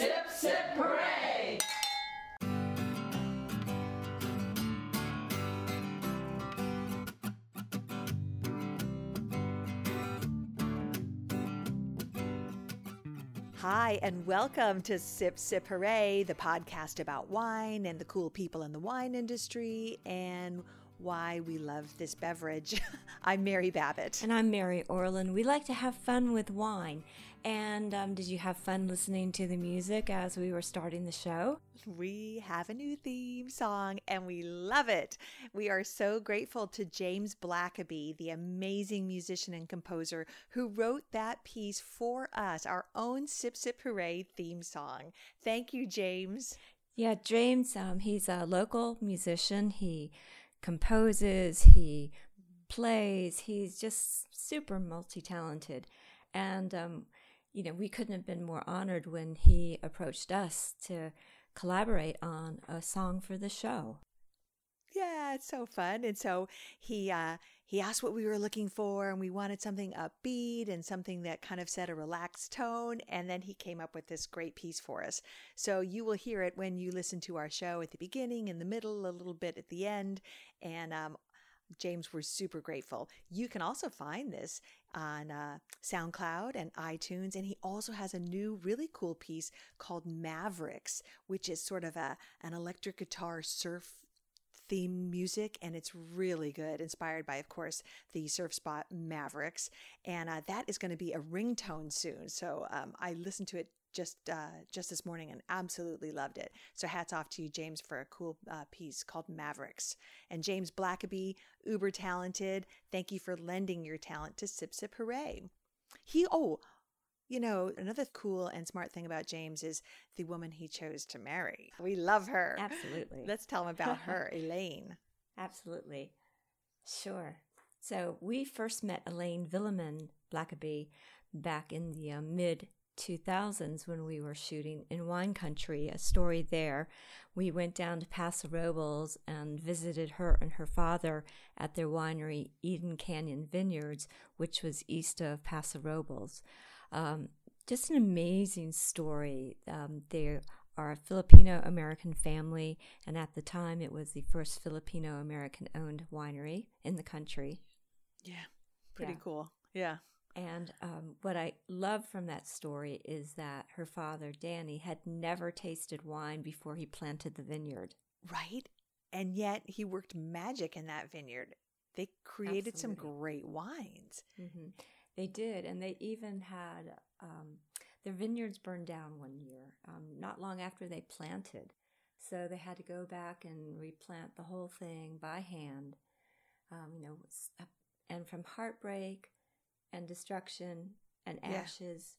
Sip, sip, hooray! Hi, and welcome to Sip Sip Hooray, the podcast about wine and the cool people in the wine industry and why we love this beverage. I'm Mary Babbitt. And I'm Mary Orlin. We like to have fun with wine. And um, did you have fun listening to the music as we were starting the show? We have a new theme song and we love it. We are so grateful to James Blackaby, the amazing musician and composer who wrote that piece for us, our own Sip Sip Hooray theme song. Thank you, James. Yeah, James, um, he's a local musician. He composes, he plays, he's just super multi talented. And um, you know, we couldn't have been more honored when he approached us to collaborate on a song for the show. Yeah, it's so fun. And so he uh, he asked what we were looking for, and we wanted something upbeat and something that kind of set a relaxed tone. And then he came up with this great piece for us. So you will hear it when you listen to our show at the beginning, in the middle, a little bit at the end, and um, James, we're super grateful. You can also find this on uh, SoundCloud and iTunes. And he also has a new, really cool piece called Mavericks, which is sort of a, an electric guitar surf theme music and it's really good inspired by of course the surf spot mavericks and uh, that is going to be a ringtone soon so um, i listened to it just uh, just this morning and absolutely loved it. So hats off to you, James, for a cool uh, piece called Mavericks. And James Blackaby, uber talented. Thank you for lending your talent to Sip Sip Hooray. He oh, you know another cool and smart thing about James is the woman he chose to marry. We love her. Absolutely. Let's tell him about her, Elaine. Absolutely. Sure. So we first met Elaine Villeman Blackaby back in the uh, mid 2000s when we were shooting in wine country, a story there. We went down to Paso Robles and visited her and her father at their winery, Eden Canyon Vineyards, which was east of Paso Robles. Um, just an amazing story. Um, they are a Filipino American family, and at the time it was the first Filipino American owned winery in the country. Yeah, pretty yeah. cool. Yeah. And um, what I love from that story is that her father, Danny, had never tasted wine before he planted the vineyard. Right. And yet he worked magic in that vineyard. They created Absolutely. some great wines. Mm-hmm. They did. And they even had um, their vineyards burned down one year, um, not long after they planted. So they had to go back and replant the whole thing by hand. Um, you know, and from heartbreak and destruction and ashes.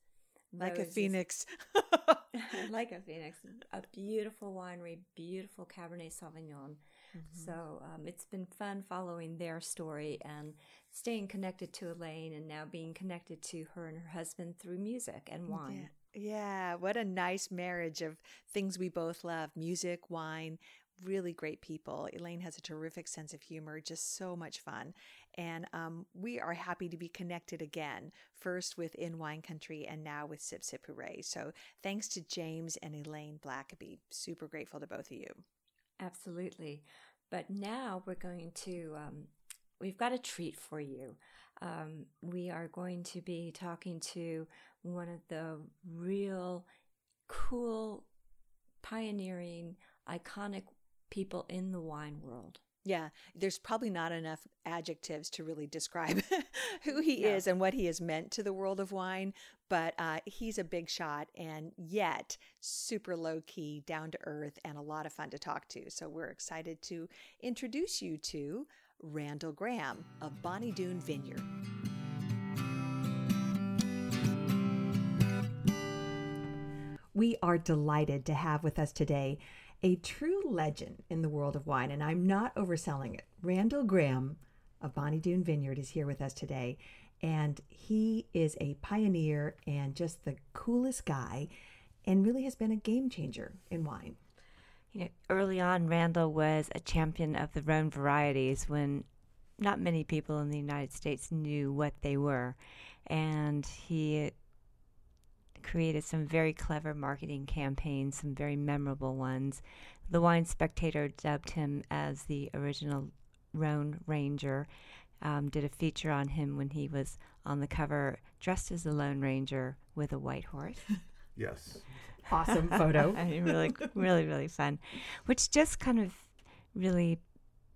Yeah. Like a phoenix. like a phoenix. A beautiful winery, beautiful Cabernet Sauvignon. Mm-hmm. So um, it's been fun following their story and staying connected to Elaine and now being connected to her and her husband through music and wine. Yeah. yeah, what a nice marriage of things we both love music, wine, really great people. Elaine has a terrific sense of humor, just so much fun. And um, we are happy to be connected again, first with In Wine Country and now with Sip Sip Hooray. So thanks to James and Elaine Blackaby. Super grateful to both of you. Absolutely. But now we're going to, um, we've got a treat for you. Um, we are going to be talking to one of the real cool, pioneering, iconic people in the wine world. Yeah, there's probably not enough adjectives to really describe who he is and what he has meant to the world of wine, but uh, he's a big shot and yet super low key, down to earth, and a lot of fun to talk to. So we're excited to introduce you to Randall Grahm of Bonny Doon Vineyard. We are delighted to have with us today a true legend in the world of wine, and I'm not overselling it. Randall Grahm of Bonny Doon Vineyard is here with us today, and he is a pioneer and just the coolest guy, and really has been a game changer in wine. You know, early on, Randall was a champion of the Rhone varieties when not many people in the United States knew what they were, and he created some very clever marketing campaigns, some very memorable ones. The Wine Spectator dubbed him as the original Rhone Ranger, um, did a feature on him when he was on the cover dressed as the Lone Ranger with a white horse. Yes. Awesome photo. I mean, really, really, really fun, which just kind of really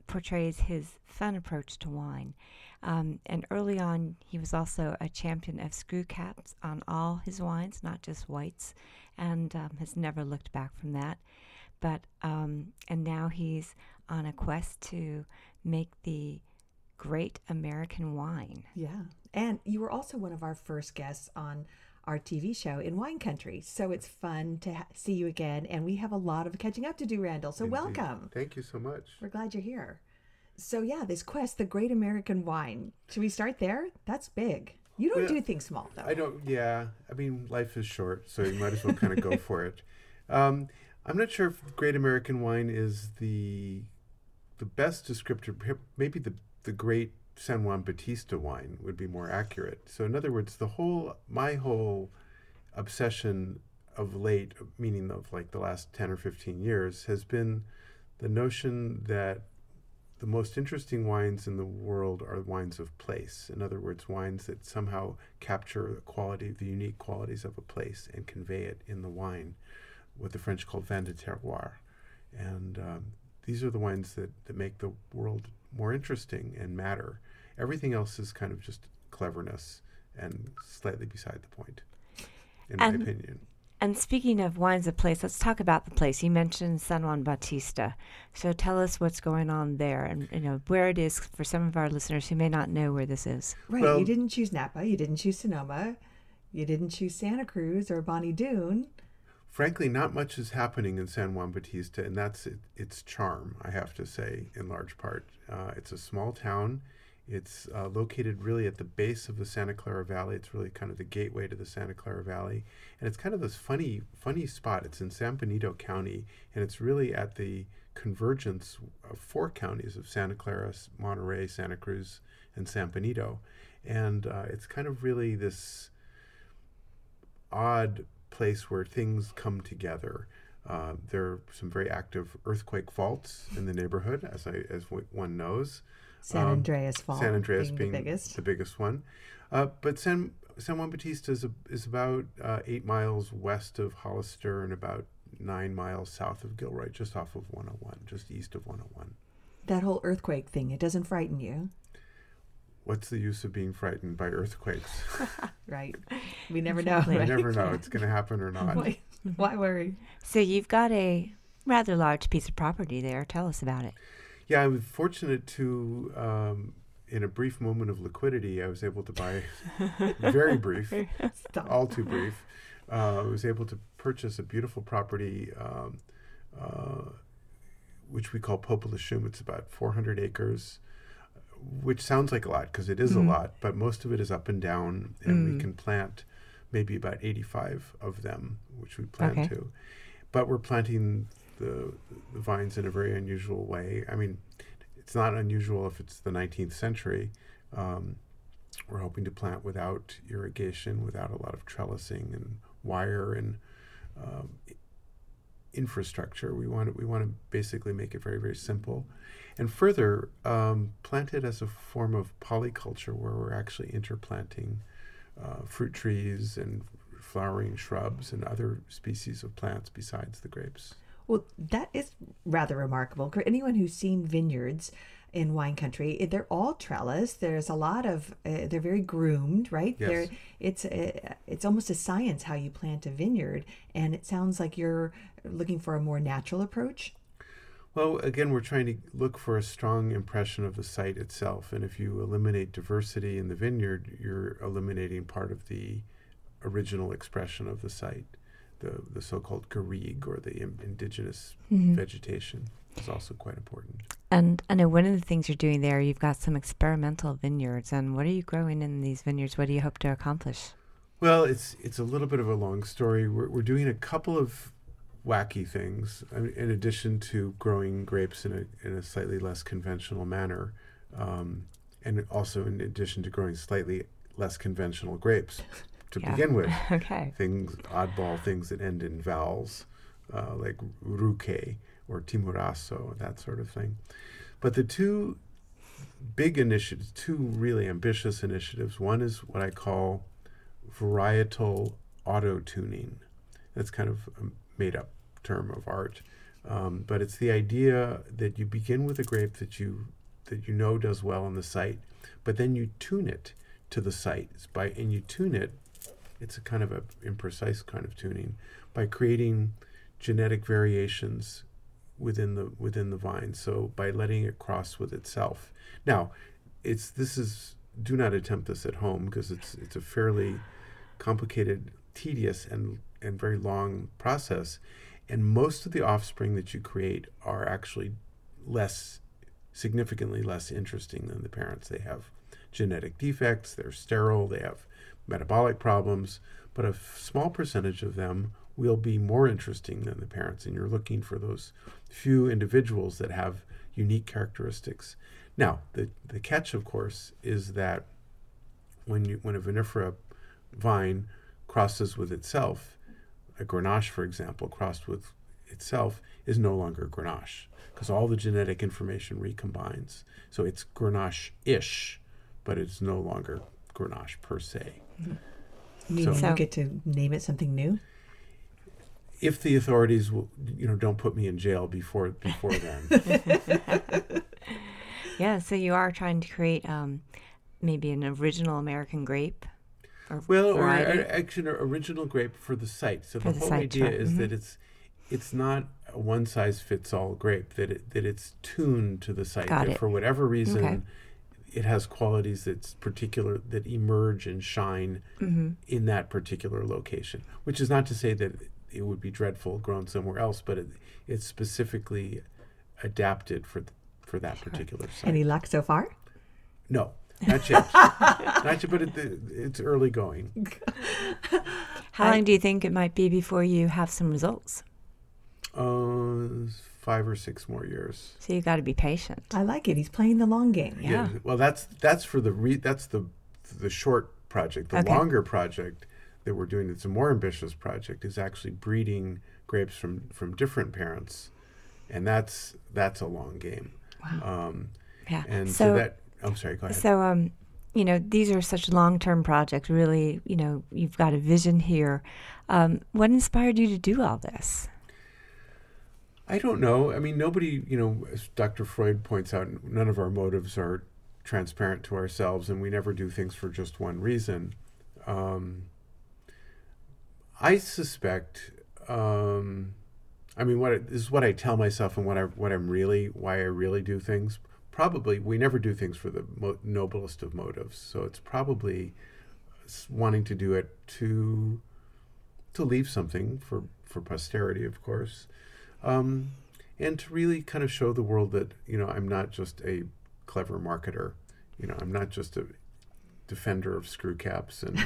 portrays his fun approach to wine. Um, and early on, he was also a champion of screw caps on all his wines, not just whites, and um, has never looked back from that. But um, and now he's on a quest to make the great American wine. Yeah. And you were also one of our first guests on our TV show in Wine Country. So it's fun to ha- see you again. And we have a lot of catching up to do, Randall. So Indeed. welcome. Thank you so much. We're glad you're here. So, yeah, this quest, the Great American Wine. Should we start there? That's big. You don't Well, do things small, though. I don't. Yeah, I mean, life is short, so you might as well kind of go for it. Um, I'm not sure if Great American Wine is the the best descriptor. Maybe the the Great San Juan Bautista wine would be more accurate. So, in other words, the whole my whole obsession of late, meaning of like the last ten or fifteen years, has been the notion that the most interesting wines in the world are wines of place. In other words, wines that somehow capture the quality, the unique qualities of a place and convey it in the wine, what the French call vin de terroir. And um, these are the wines that, that make the world more interesting and matter. Everything else is kind of just cleverness and slightly beside the point, in And- my opinion. And speaking of wines of place, let's talk about the place. You mentioned San Juan Bautista. So tell us what's going on there and you know where it is for some of our listeners who may not know where this is. right. Well- you didn't choose Napa. You didn't choose Sonoma. You didn't choose Santa Cruz or Bonny Doon. Frankly, not much is happening in San Juan Bautista, and that's it, its charm, I have to say, in large part. Uh, it's a small town. It's uh, located really at the base of the Santa Clara Valley. It's really kind of the gateway to the Santa Clara Valley, and it's kind of this funny, funny spot. It's in San Benito County, and it's really at the convergence of four counties of Santa Clara, Monterey, Santa Cruz, and San Benito, and uh, it's kind of really this odd place where things come together. Uh, there are some very active earthquake faults in the neighborhood, as I as one knows. San Um, Andreas Fault. San Andreas being, being, the biggest. the biggest one. Uh, but San San Juan Bautista is, a, is about uh, eight miles west of Hollister and about nine miles south of Gilroy, just off of 101, just east of 101. that whole earthquake thing, it doesn't frighten you, What's the use of being frightened by earthquakes? right? We never know. Exactly. you Right? never know it's going to happen or not. Why, why worry? So you've got a rather large piece of property there. Tell us about it. Yeah, I was fortunate to, um, in a brief moment of liquidity, I was able to buy, very brief, all too brief, uh, I was able to purchase a beautiful property, um, uh, which we call Popelouchum. It's about 400 acres, which sounds like a lot because it is Mhm. a lot, but most of it is up and down, and we Mm. can plant maybe about 85 of them, which we plan Okay. to. But we're planting the, the vines in a very unusual way. I mean, it's not unusual if it's the 19th century. Um, we're hoping to plant without irrigation, without a lot of trellising and wire and um, infrastructure. We want to, we want to basically make it very very simple, and further um, plant it as a form of polyculture where we're actually interplanting uh, fruit trees and flowering shrubs and other species of plants besides the grapes. Well, that is rather remarkable. For anyone who's seen vineyards in wine country, they're all trellis. There's a lot of, uh, they're very groomed, right? Yes. They're, it's uh, it's almost a science how you plant a vineyard, and it sounds like you're looking for a more natural approach. Well, again, we're trying to look for a strong impression of the site itself. And if you eliminate diversity in the vineyard, you're eliminating part of the original expression of the site. The, the so called garrigue or the im- indigenous Mm-hmm. vegetation is also quite important. And I know one of the things you're doing there, you've got some experimental vineyards. And what are you growing in these vineyards? What do you hope to accomplish? Well, it's it's a little bit of a long story. We're, we're doing a couple of wacky things I mean, in addition to growing grapes in a, in a slightly less conventional manner, um, and also in addition to growing slightly less conventional grapes to Yeah. begin with. Okay. things, oddball things that end in vowels, uh, like Ruché or Timorasso, that sort of thing. But the two big initiatives, two really ambitious initiatives, one is what I call varietal auto tuning. That's kind of a made up term of art. Um, but it's the idea that you begin with a grape that you that you know does well on the site, but then you tune it to the site by and you tune it it's a kind of a imprecise kind of tuning by creating genetic variations within the within the vine. So by letting it cross with itself. Now it's this is do not attempt this at home because it's it's a fairly complicated tedious and and very long process. And most of the offspring that you create are actually less significantly less interesting than the parents. They have genetic defects they're sterile they have metabolic problems, but a small percentage of them will be more interesting than the parents. And you're looking for those few individuals that have unique characteristics. Now, the, the catch, of course, is that when you when a vinifera vine crosses with itself, a Grenache, for example, crossed with itself, is no longer Grenache because all the genetic information recombines. So it's Grenache-ish, but it's no longer Grenache per se. Meaning So- you get to name it something new. if the authorities will, you know, don't put me in jail before before then. Yeah, so you are trying to create um, maybe an original American grape. Or well, or variety. a- actually, an original grape for the site. So For the the whole site, idea sure. is Mhm. that it's it's not a one size fits all grape. That it, that it's tuned to the site. Got that it. for whatever reason, Okay. It has qualities that's particular that emerge and shine Mm-hmm. in that particular location. Which is not to say that it would be dreadful grown somewhere else, but it, it's specifically adapted for th- for that particular site. Any luck so far? No, not yet. not yet, but it, it's early going. How long do you think it might be before you have some results? Uh, five or six more years. So you got to be patient. I like it. He's playing the long game. Yeah. Well, that's that's for the re, that's the the short project. The Okay. longer project that we're doing, it's a more ambitious project, is actually breeding grapes from from different parents, and that's that's a long game. Um, Yeah. and so, so that I'm sorry. Go ahead. So, um, you know, these are such long-term projects. Really, you know, you've got a vision here. Um, what inspired you to do all this? I don't know. I mean, nobody, you know, as Dr. Freud points out, none of our motives are transparent to ourselves, and we never do things for just one reason. Um, I suspect. Um, I mean, what I, this is what I tell myself, and what I what I'm really why I really do things. Probably, we never do things for the mo- noblest of motives. So it's probably wanting to do it to to leave something for for posterity, of course um, and to really kind of show the world that you know I'm not just a clever marketer. You know, I'm not just a defender of screw caps and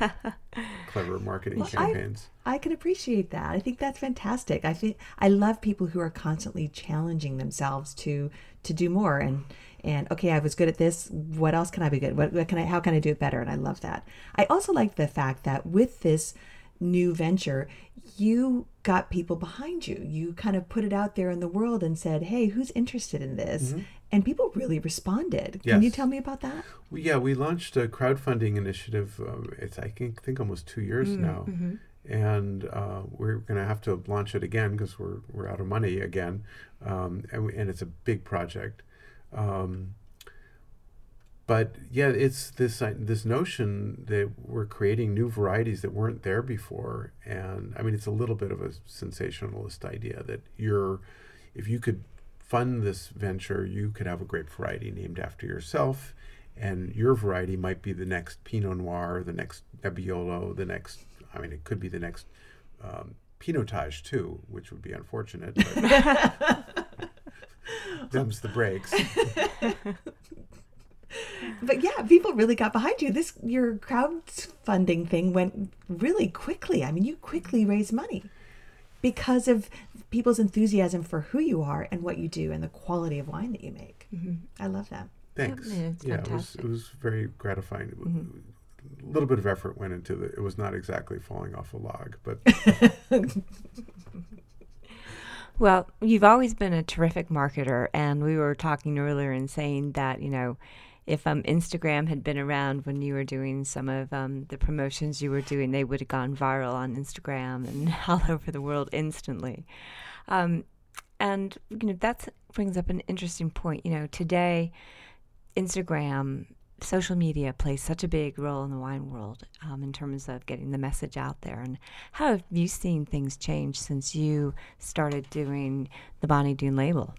uh, clever marketing Well, I- campaigns. I can appreciate that. I think that's fantastic. I think I love people who are constantly challenging themselves to to do more and and okay, I was good at this. What else can I be good? What, what can I? How can I do it better? And I love that. I also like the fact that with this new venture, you got people behind you. You kind of put it out there in the world and said, "Hey, who's interested in this?" And people really responded. Can you tell me about that? Well, yeah, we launched a crowdfunding initiative. Um, it's I think, think almost two years now, and uh, we're going to have to launch it again because we're we're out of money again, um, and, we, and it's a big project. Um, but yeah, it's this uh, this notion that we're creating new varieties that weren't there before, and I mean it's a little bit of a sensationalist idea that you're, if you could fund this venture, you could have a grape variety named after yourself, and your variety might be the next Pinot Noir, the next Nebbiolo, the next. I mean, it could be the next um, Pinotage too, which would be unfortunate. But them's the breaks. But yeah, people really got behind you. This your crowdfunding thing went really quickly. I mean, you quickly raised money because of people's enthusiasm for who you are and what you do and the quality of wine that you make. Mm-hmm. I love that. Thanks. Yeah, yeah, it was it was very gratifying. Mm-hmm. a little bit of effort went into the. It was not exactly falling off a log, but Well, you've always been a terrific marketer, and we were talking earlier and saying that you know, if um, Instagram had been around when you were doing some of um, the promotions you were doing, they would have gone viral on Instagram and all over the world instantly. Um, and you know that brings up an interesting point. You know, today, Instagram social media plays such a big role in the wine world um, in terms of getting the message out there. And how have you seen things change since you started doing the Bonny Doon label?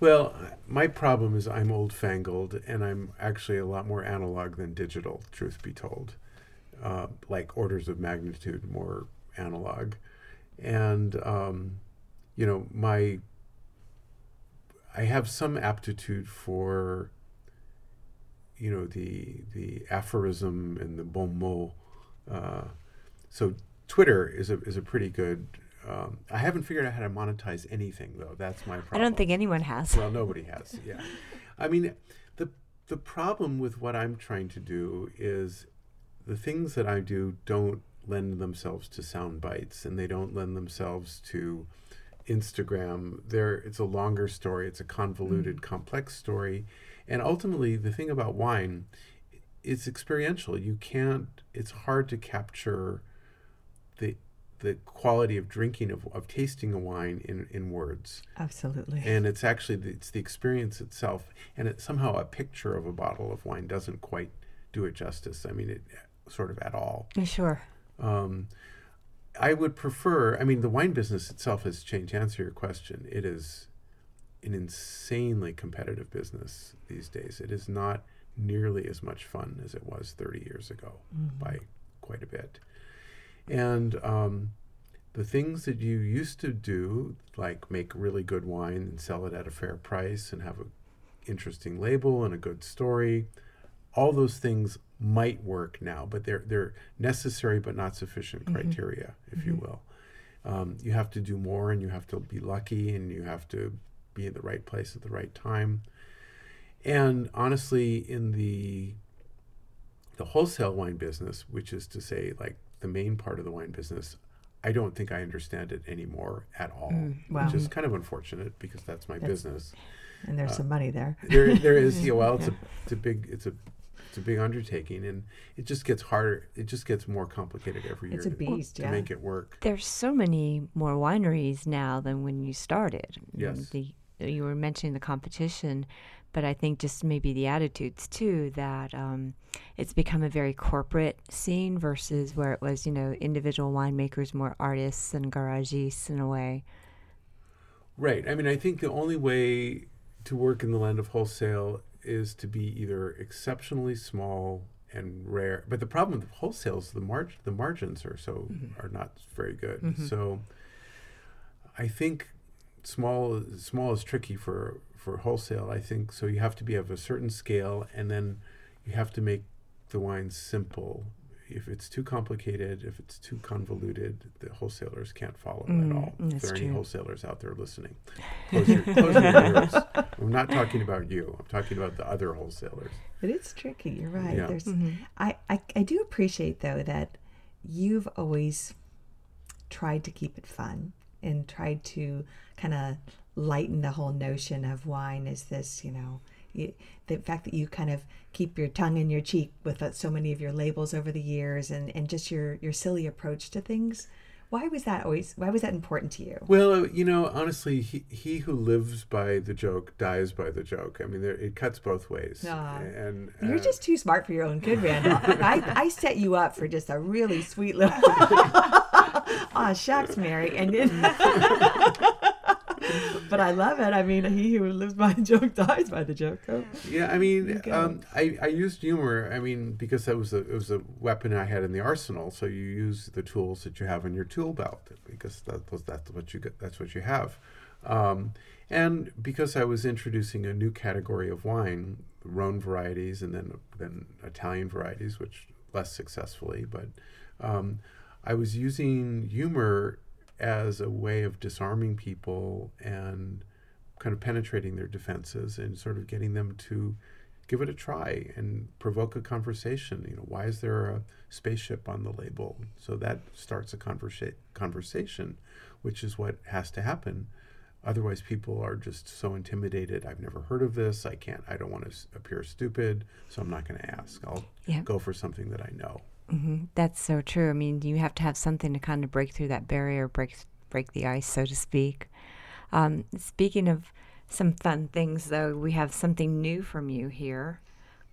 Well, my problem is I'm old fangled and I'm actually a lot more analog than digital, truth be told. Uh, like orders of magnitude more analog. And, um, you know, my, I have some aptitude for you know the the aphorism and the bon mot. Uh, so Twitter is a is a pretty good. Um, I haven't figured out how to monetize anything though. That's my problem. I don't think anyone has. Well, nobody has. Yeah, I mean, the the problem with what I'm trying to do is the things that I do don't lend themselves to sound bites, and they don't lend themselves to Instagram. There, it's a longer story. It's a convoluted, mm. complex story and ultimately, the thing about wine, it's experiential. You can't. It's hard to capture the the quality of drinking of, of tasting a wine in, in words absolutely and it's actually the, it's the experience itself and it somehow a picture of a bottle of wine doesn't quite do it justice i mean it sort of at all sure um, i would prefer i mean the wine business itself has changed to answer your question it is an insanely competitive business these days. It is not nearly as much fun as it was 30 years ago mm-hmm. by quite a bit. And um, the things that you used to do, like make really good wine and sell it at a fair price and have an interesting label and a good story, all those things might work now, but they're they're necessary but not sufficient mm-hmm. criteria, if mm-hmm. you will. Um, you have to do more, and you have to be lucky, and you have to be in the right place at the right time. And honestly, in the the wholesale wine business, which is to say, like the main part of the wine business, I don't think I understand it anymore at all, mm, wow. which is kind of unfortunate because that's my that's, business. And there's uh, some money there. There, there is. Yeah, well, it's yeah. a, it's a big, it's a, it's a big undertaking, and it just gets harder. It just gets more complicated every year. It's a beast to, yeah. to make it work. There's so many more wineries now than when you started. Yes. The you were mentioning the competition, but I think just maybe the attitudes too that um, it's become a very corporate scene versus where it was, you know, individual winemakers, more artists and garagistes in a way. Right. I mean, I think the only way to work in the land of wholesale is to be either exceptionally small and rare. But the problem with wholesale is the margin the margins are so mm-hmm. are not very good. Mm-hmm. So I think small small is tricky for for wholesale. I think so. You have to be of a certain scale, and then you have to make the wine simple. If it's too complicated, if it's too convoluted, the wholesalers can't follow mm, at all. If there are any wholesalers out there listening, close your, close your ears. I'm not talking about you. I'm talking about the other wholesalers. But it's tricky. You're right. Yeah. There's, mm-hmm. I, I, I do appreciate though that you've always tried to keep it fun and tried to kind of lighten the whole notion of wine is this, you know, you, the fact that you kind of keep your tongue in your cheek with uh, so many of your labels over the years and, and just your, your silly approach to things. Why was that always, why was that important to you? Well, you know, honestly, he, he who lives by the joke dies by the joke. I mean, there, it cuts both ways. and uh, You're just too smart for your own good, Randall. I, I set you up for just a really sweet little. Aw, shucks, Mary. And it... but I love it. I mean, he who lives by the joke dies by the joke. Oh. Yeah, I mean, um, I, I used humor. I mean, because that was a it was a weapon I had in the arsenal. So you use the tools that you have in your tool belt because that was that's what you get. That's what you have. Um, and because I was introducing a new category of wine, Rhone varieties, and then then Italian varieties, which less successfully, but um, I was using humor as a way of disarming people and kind of penetrating their defenses and sort of getting them to give it a try and provoke a conversation. You know, why is there a spaceship on the label? So that starts a conversa- conversation, which is what has to happen. Otherwise, people are just so intimidated. I've never heard of this. I can't. I don't want to appear stupid, so I'm not going to ask. I'll Yeah. go for something that I know. Hmm That's so true. I mean, you have to have something to kind of break through that barrier, break break the ice, so to speak. Um, speaking of some fun things, though, we have something new from you here.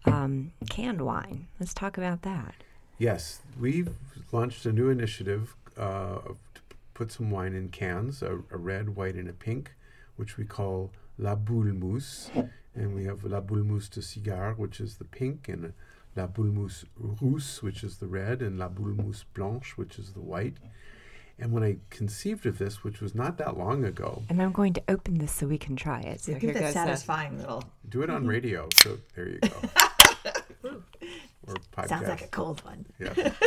Um, canned wine. Let's talk about that. Yes, we've launched a new initiative uh, to put some wine in cans, a, a red, white, and a pink, which we call La Bulle-Moose. And we have La Bulle-Moose de Cigare, which is the pink, and La Bulle-Moose Rousse, which is the red, and La Bulle-Moose Blanche, which is the white. And when I conceived of this, which was not that long ago, And I'm going to open this so we can try it. So Give here that goes the- satisfying little. do it on mm-hmm. radio. So there you go. or podcast. Sounds like a cold one. yeah.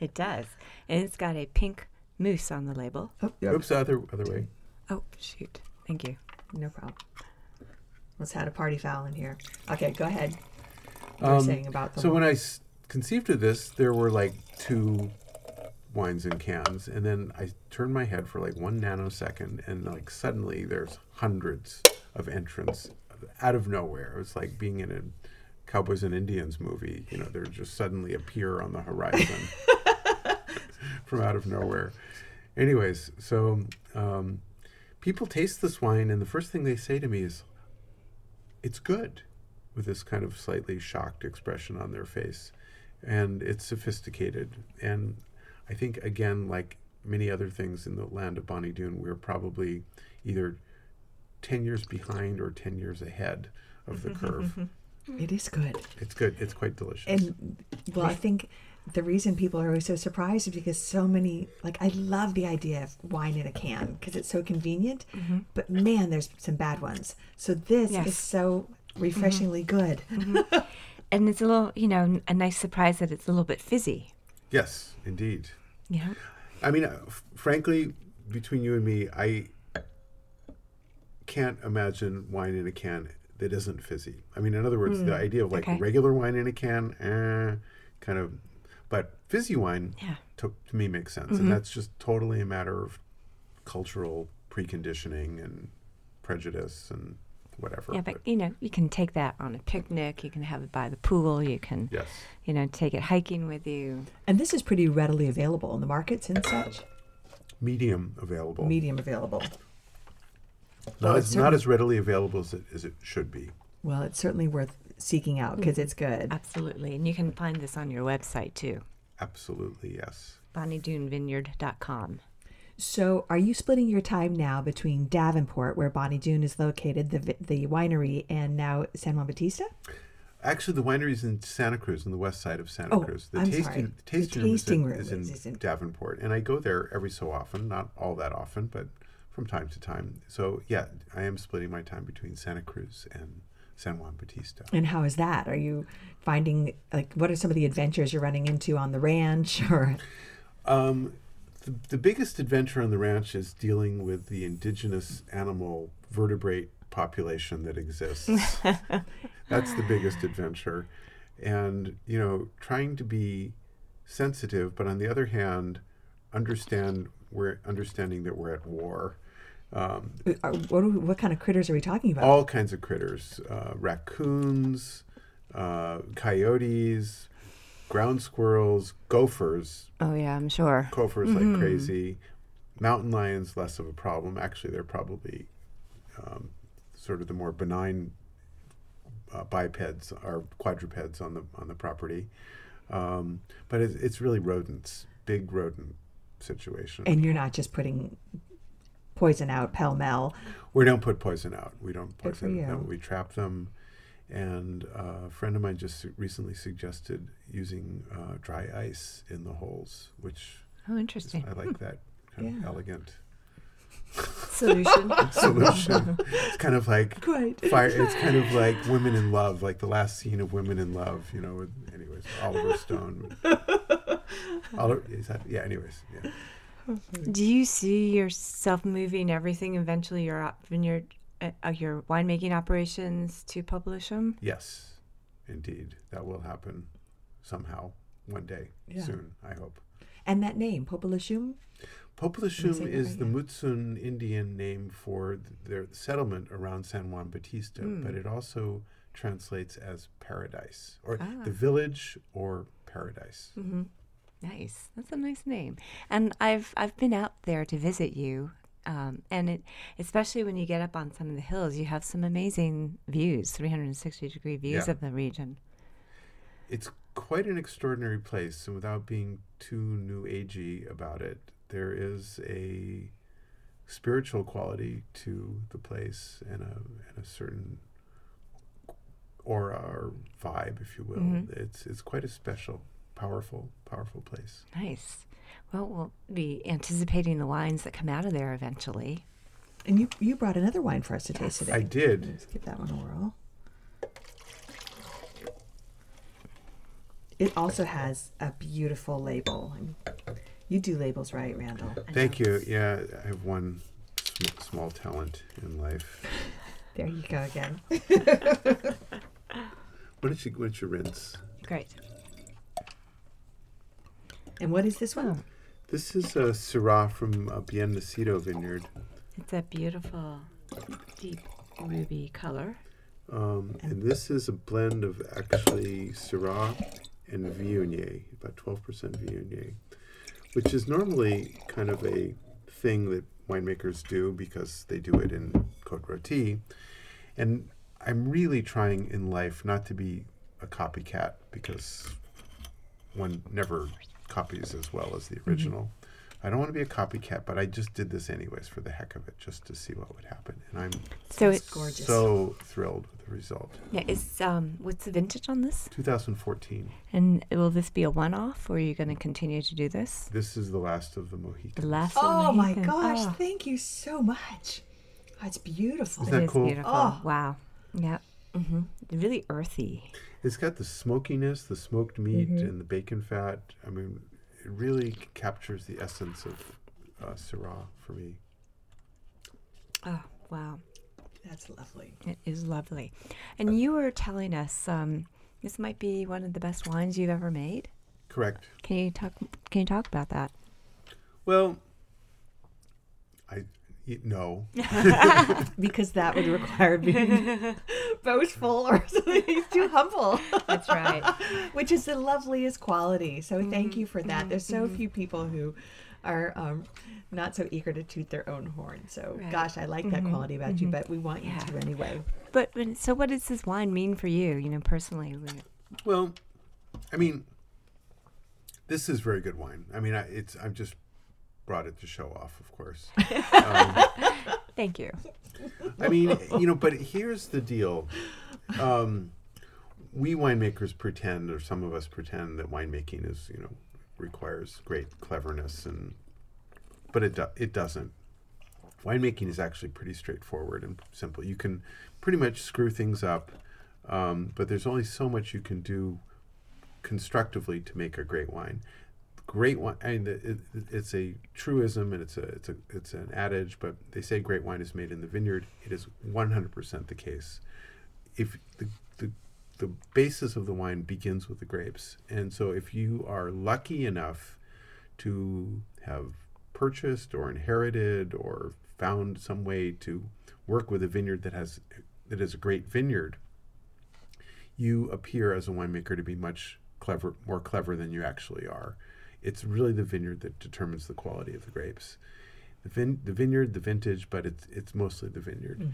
It does, and it's got a pink mousse on the label. Oh, yep. Oops, other other way. Oh shoot! Thank you. No problem. Let's had a party foul in here. Okay, go ahead. You were Um, saying about the So when I s- conceived of this, there were like two wines in cans, and then I turned my head for like one nanosecond, and like suddenly there's hundreds of entrants out of nowhere. It was like being in a Cowboys and Indians movie. You know, they just suddenly appear on the horizon from out of nowhere. Anyways, so um, people taste this wine, and the first thing they say to me is, "It's good." With this kind of slightly shocked expression on their face. And it's sophisticated. And I think, again, like many other things in the land of Bonny Doon, we're probably either 10 years behind or 10 years ahead of the curve. It is good. It's good. It's quite delicious. And well, I think the reason people are always so surprised is because so many like I love the idea of wine in a can because it's so convenient. Mm-hmm. But man, there's some bad ones. So this Yes. is so refreshingly good. And it's a little, you know, a nice surprise that it's a little bit fizzy. yes, indeed. Yeah. I mean, uh, f- frankly, between you and me, I can't imagine wine in a can that isn't fizzy. I mean, in other words, the idea of like okay. regular wine in a can, eh, kind of, but fizzy wine Yeah. to, to me makes sense, and that's just totally a matter of cultural preconditioning and prejudice and whatever. Yeah, but you know, you can take that on a picnic. You can have it by the pool. You can, yes, you know, take it hiking with you. And this is pretty readily available in the markets and such. medium available, Medium available. not Well, as it's not as readily available as it, as it should be. Well, it's certainly worth seeking out because mm. it's good. Absolutely. And you can find this on your website too, Absolutely, yes. bonnydoonvineyard.com. So, are you splitting your time now between Davenport, where Bonny Doon is located, the the winery, and now San Juan Bautista? Actually, the winery is in Santa Cruz, on the west side of Santa Oh, Cruz. The I'm tasting, sorry. the The tasting, room, tasting is room is in is- in- Davenport, and I go there every so often, not all that often, but from time to time. So yeah, I am splitting my time between Santa Cruz and San Juan Bautista. And how is that? Are you finding like what are some of the adventures you're running into on the ranch or Um, the, the biggest adventure on the ranch is dealing with the indigenous animal vertebrate population that exists. That's the biggest adventure. And, you know, trying to be sensitive, but on the other hand, understand we're understanding that we're at war. Um, are, what, we- what kind of critters are we talking about? all kinds of critters uh, raccoons, uh, coyotes, ground squirrels, gophers, Oh, yeah, I'm sure. gophers like crazy. Mountain lions less of a problem. Actually, they're probably um, sort of the more benign uh, bipeds or quadrupeds on the on the property. Um, but it's, it's really rodents, big rodent situation. and you're not just putting poison out pell mell. we don't put poison out. We don't poison them. We trap them. And uh, a friend of mine just su- recently suggested using uh, dry ice in the holes, which Oh, interesting. I like that kind Yeah. of elegant Solution. solution. it's kind of like Great. fire. It's kind of like Women in Love, like the last scene of Women in Love. You know. With, anyways, Oliver Stone. Oliver, is that? Yeah. Anyways, yeah. Do you see yourself moving everything eventually your op- vineyard, uh, uh, your winemaking operations to Popelouchum? Yes. indeed. That will happen somehow one day Yeah. soon, I hope. And that name, Popelouchum? Popelouchum is right? the Mutsun Indian name for th- their settlement around San Juan Bautista, Hmm. but it also translates as paradise, or Ah. the village or paradise. Mm-hmm. Nice. That's a nice name. And I've I've been out there to visit you, um, and it especially when you get up on some of the hills, you have some amazing views, 360 degree views Yeah. of the region. It's quite an extraordinary place, and without being too new agey about it, there is a spiritual quality to the place and a and a certain aura or vibe, if you will. Mhm. It's it's quite a special, powerful, powerful place. Nice. Well, we'll be anticipating the wines that come out of there eventually. And you you brought another wine for us to taste Yes. today. I did. Let's give that one a whirl. It also has a beautiful label. You do labels right, Randall. Thank you. Yeah, I have one small talent in life. There you go again. What did you what did you rinse? Great. And what is this one? Oh. This is a Syrah from uh, Bien Nacido Vineyard. It's a beautiful deep ruby color. Um, and this is a blend of actually Syrah and Viognier, about 12% Viognier, which is normally kind of a thing that winemakers do because they do it in Côte Rôtie. And I'm really trying in life not to be a copycat because one never copies as well as the original. I don't want to be a copycat, but I just did this anyways for the heck of it, just to see what would happen. And I'm So It's it's gorgeous. so thrilled with the result. yeah, is um what's the vintage on this? 2014. And will this be a one off or are you gonna continue to do this? This is the last of the The Mohicans. last of Oh my gosh, Oh, thank you so much. Oh, it's beautiful. Isn't it that is cool? beautiful. Oh. Wow. Yeah. Hmm Really earthy. It's got the smokiness, the smoked meat, Mm-hmm. and the bacon fat. I mean, it really captures the essence of uh, Syrah for me. Oh, wow. That's lovely. It is lovely. And you were telling us um, this might be one of the best wines you've ever made. Correct. Can you talk? Can you talk about that? Well, I y- no. Because that would require being boastful or something. He's too humble. That's right. Which is the loveliest quality. So thank mm-hmm. you for that. Mm-hmm. There's so mm-hmm. few people who are um, not so eager to toot their own horn. So Right. gosh, I like that quality about you, but we want Yeah. you to anyway. But so, what does this wine mean for you? You know, personally. Well, I mean, this is very good wine. I mean, I, it's I'm just brought it to show off, of course. Um, Thank you. I mean, you know, but here's the deal. Um, we winemakers pretend, or some of us pretend, that winemaking is, you know, requires great cleverness, and but it do, it doesn't. Winemaking is actually pretty straightforward and simple. You can pretty much screw things up, um, but there's only so much you can do constructively to make a great wine. Great wine, and it, it, it's a truism, and it's a it's a it's an adage. But they say great wine is made in the vineyard. It is 100% the case. If the, the the basis of the wine begins with the grapes, and so if you are lucky enough to have purchased or inherited or found some way to work with a vineyard that has that is a great vineyard, you appear as a winemaker to be much clever, more clever than you actually are. It's really the vineyard that determines the quality of the grapes. The, vin- the vineyard, the vintage, but it's it's mostly the vineyard.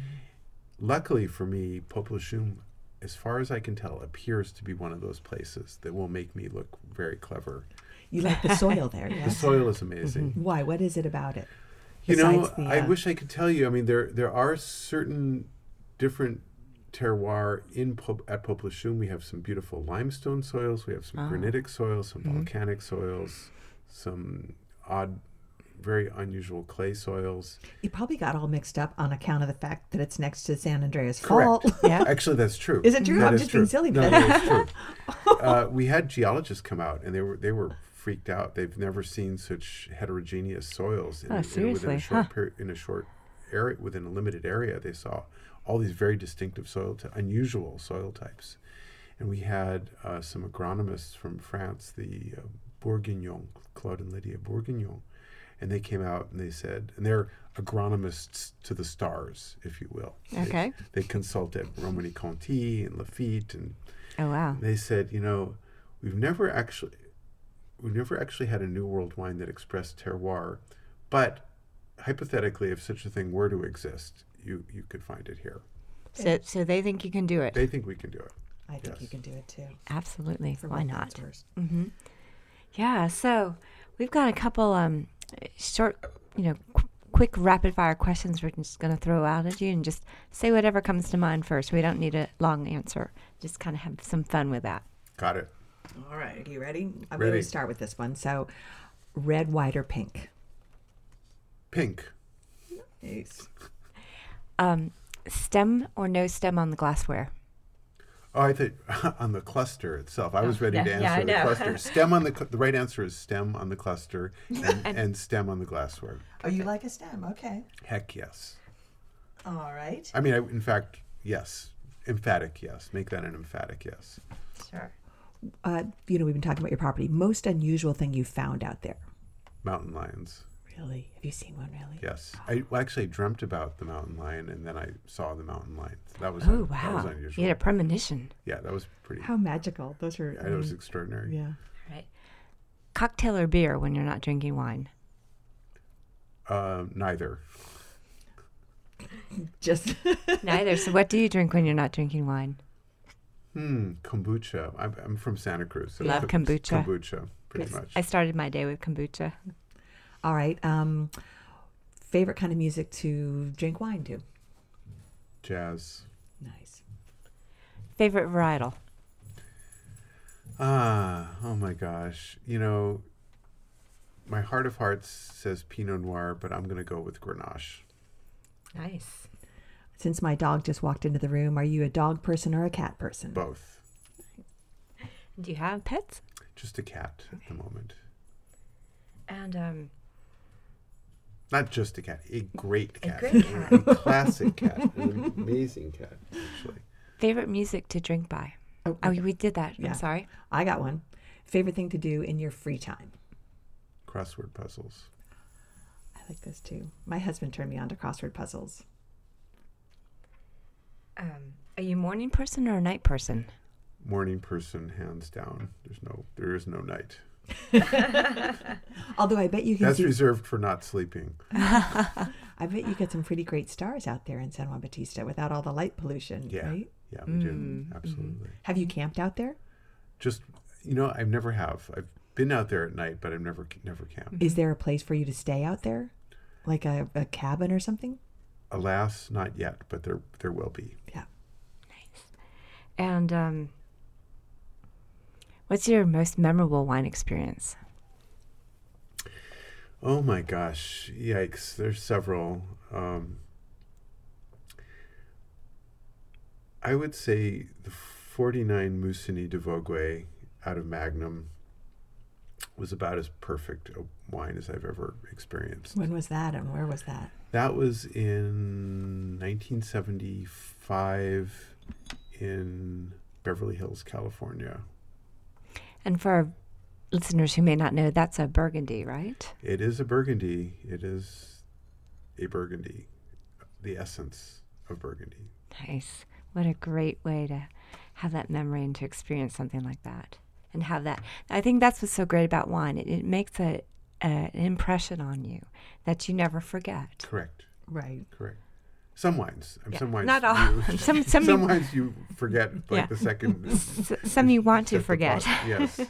Luckily for me, Popelouchum, as far as I can tell, appears to be one of those places that will make me look very clever. You like the soil there, The soil is amazing. Why? What is it about it? You know, the, I uh, wish I could tell you. I mean, there there are certain different terroir in at Popelouchum. We have some beautiful limestone soils. We have some Ah. granitic soils, some Mm-hmm. volcanic soils, some odd, very unusual clay soils. You probably got all mixed up on account of the fact that it's next to San Andreas Fault. Yeah. Actually, that's true. Is it true? That I'm just being silly, No, but- that is true. uh, we had geologists come out, and they were they were freaked out. They've never seen such heterogeneous soils in, Oh, in- within a short Huh. period, in a short area, within a limited area. They saw all these very distinctive soil, ty- unusual soil types, and we had uh, some agronomists from France, the uh, Bourguignon, Claude and Lydia Bourguignon, and they came out and they said, and they're agronomists to the stars, if you will. They- Okay. They, consulted Romanée-Conti and Lafite, and Oh wow. they said, you know, we've never actually, we've never actually had a New World wine that expressed terroir, but hypothetically, if such a thing were to exist, you you could find it here. So so they think you can do it. They think we can do it. I think you can do it too. Absolutely. For Why not? Mm-hmm. Yeah. So we've got a couple um short, you know, qu- quick rapid fire questions we're just going to throw out at you and just say whatever comes to mind first. We don't need a long answer. Just kind of have some fun with that. Got it. All right, are you ready? I'm Ready. going to start with this one. So, red, white, or pink? Pink. Nice. Um, stem or no stem on the glassware? Oh, I thought on the cluster itself. I was ready yeah, to answer I the know. cluster. Stem on the cl- the right answer is stem on the cluster and, and stem on the glassware. Oh, you like a stem? Okay. Heck yes. All right. I mean, I, in fact, yes. Emphatic yes. Make that an emphatic yes. Sure. Uh, you know, we've been talking about your property. Most unusual thing you found out there? Mountain lions. Really? Have you seen one? Really? Yes. I well, actually dreamt about the mountain lion and then I saw the mountain lion. That was Oh un- that was wow. unusual. You had a premonition. yeah, that was pretty. How magical! Those are. yeah, that was extraordinary. yeah. Right. Cocktail or beer when you're not drinking wine? Um, neither. Just. Neither. So what do you drink when you're not drinking wine? Hmm. Kombucha. I'm, I'm from Santa Cruz. So Love kombucha. Kombucha, pretty much. I started my day with kombucha. All right. Um, favorite kind of music to drink wine to? Jazz. Nice. Favorite varietal? Ah, oh my gosh. You know, my heart of hearts says Pinot Noir, but I'm going to go with Grenache. Nice. Since my dog just walked into the room, are you a dog person or a cat person? Both. Do you have pets? Just a cat at the moment. And um, Not just a cat, a great A cat. A classic cat. An amazing cat, actually. favorite music to drink by? Oh, Oh, we did that. Yeah. I'm sorry. I got one. Favorite thing to do in your free time? Crossword puzzles. I like those too. My husband turned me on to crossword puzzles. Um, are you a morning person or a night person? Morning person, hands down. There's no, there is no night. Although I bet you can That's see, reserved for not sleeping. I bet you get some pretty great stars out there in San Juan Bautista without all the light pollution, Yeah. right? Yeah, we do. Mm, Absolutely. Have you camped out there? Just, you know, I've never have. I've been out there at night, but I've never, never camped. Is there a place for you to stay out there? Like a, a cabin or something? Alas, not yet, but there, there will be. Yeah. Nice. And um, what's your most memorable wine experience? Oh my gosh! Yikes! There's several. Um, I would say the 49 Musigny de Vogue out of Magnum was about as perfect a wine as I've ever experienced. When was that and where was that? That was in 1975 in Beverly Hills, California. And for our listeners who may not know, that's a Burgundy, right? It is a Burgundy. It is a Burgundy, the essence of Burgundy. Nice. What a great way to have that memory and to experience something like that. And have that. I think that's what's so great about wine. It, it makes a, a, an impression on you that you never forget. Correct. Right. Correct. Some wines. Yeah, Some wines. not all. You, Some- some some you- wines you forget like Yeah. the second. S- some you want to forget. Yes.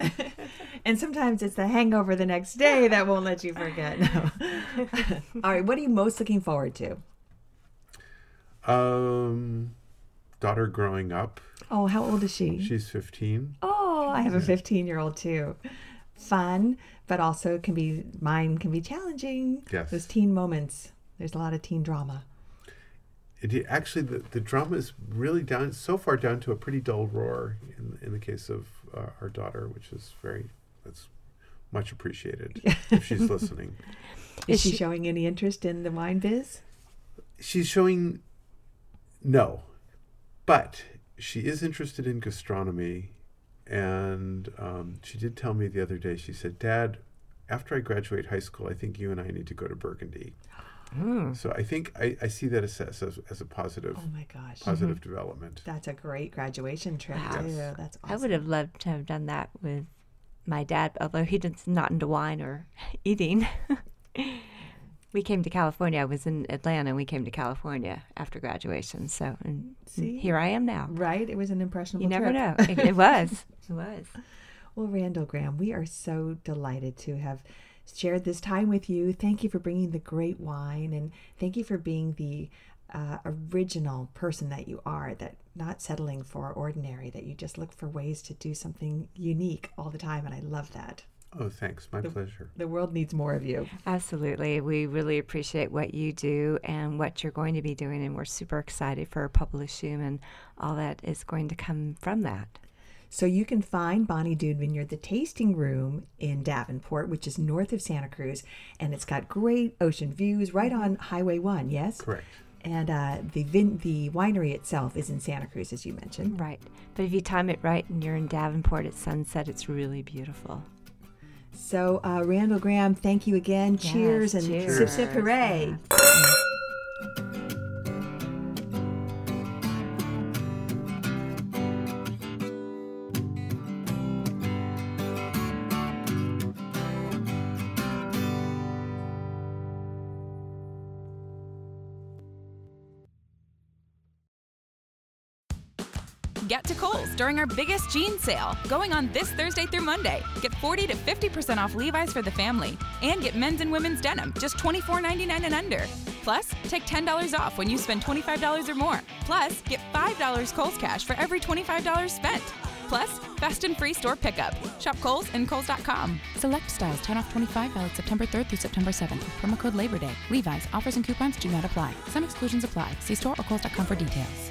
and sometimes it's the hangover the next day that won't let you forget. No. All right. What are you most looking forward to? Um, daughter growing up. Oh, how old is she? She's 15. Oh, I have a 15 year old too. Fun, but also can be mine can be challenging. Yes. Those teen moments. There's a lot of teen drama. It, it- actually, the, the drama is really down so far down to a pretty dull roar in in the case of uh, our daughter, which is very that's much appreciated if she's listening. Is, Is she, she- showing any interest in the wine biz? She's showing no, but she is interested in gastronomy, and um, she did tell me the other day. She said, "Dad, after I graduate high school, I think you and I need to go to Burgundy." Mm. So I think I, I see that as, as, as a positive Oh my gosh. positive development. That's a great graduation trip Wow. too. Yes. That's awesome. I would have loved to have done that with my dad, although he didn't not into wine or eating. we came to California. I was in Atlanta, and we came to California after graduation. So, and See? here I am now. Right? It was an impressionable You never trip. know. It, it was. It was. Well, Randall Grahm, we are so delighted to have shared this time with you. Thank you for bringing the great wine and thank you for being the uh, original person that you are, that not settling for ordinary, that you just look for ways to do something unique all the time. And I love that. Oh, thanks. My pleasure. The world needs more of you. Absolutely. We really appreciate what you do and what you're going to be doing, and we're super excited for Popelouchum and all that is going to come from that. So you can find Bonny Doon Vineyard, the tasting room in Davenport, which is north of Santa Cruz, and it's got great ocean views right on Highway One. Yes, Correct. and uh, the vin- the winery itself is in Santa Cruz, as you mentioned. Right. But if you time it right and you're in Davenport at sunset, it's really beautiful. So uh, Randall Grahm, thank you again. Yes, cheers and cheers. sip sip hooray! Get to Kohl's during our biggest jean sale, going on this Thursday through Monday. Get 40 to 50% off Levi's for the family, and get men's and women's denim just $24.99 and under. Plus, take $10 off when you spend $25 or more. Plus, get $5 Kohl's cash for every $25 spent. Plus, fast and free store pickup. Shop Kohl's and Kohl's.com. Select styles 10 off 25 valid September 3rd through September 7th with promo code Labor Day. Levi's offers and coupons do not apply. Some exclusions apply. See store or Kohl's.com for details.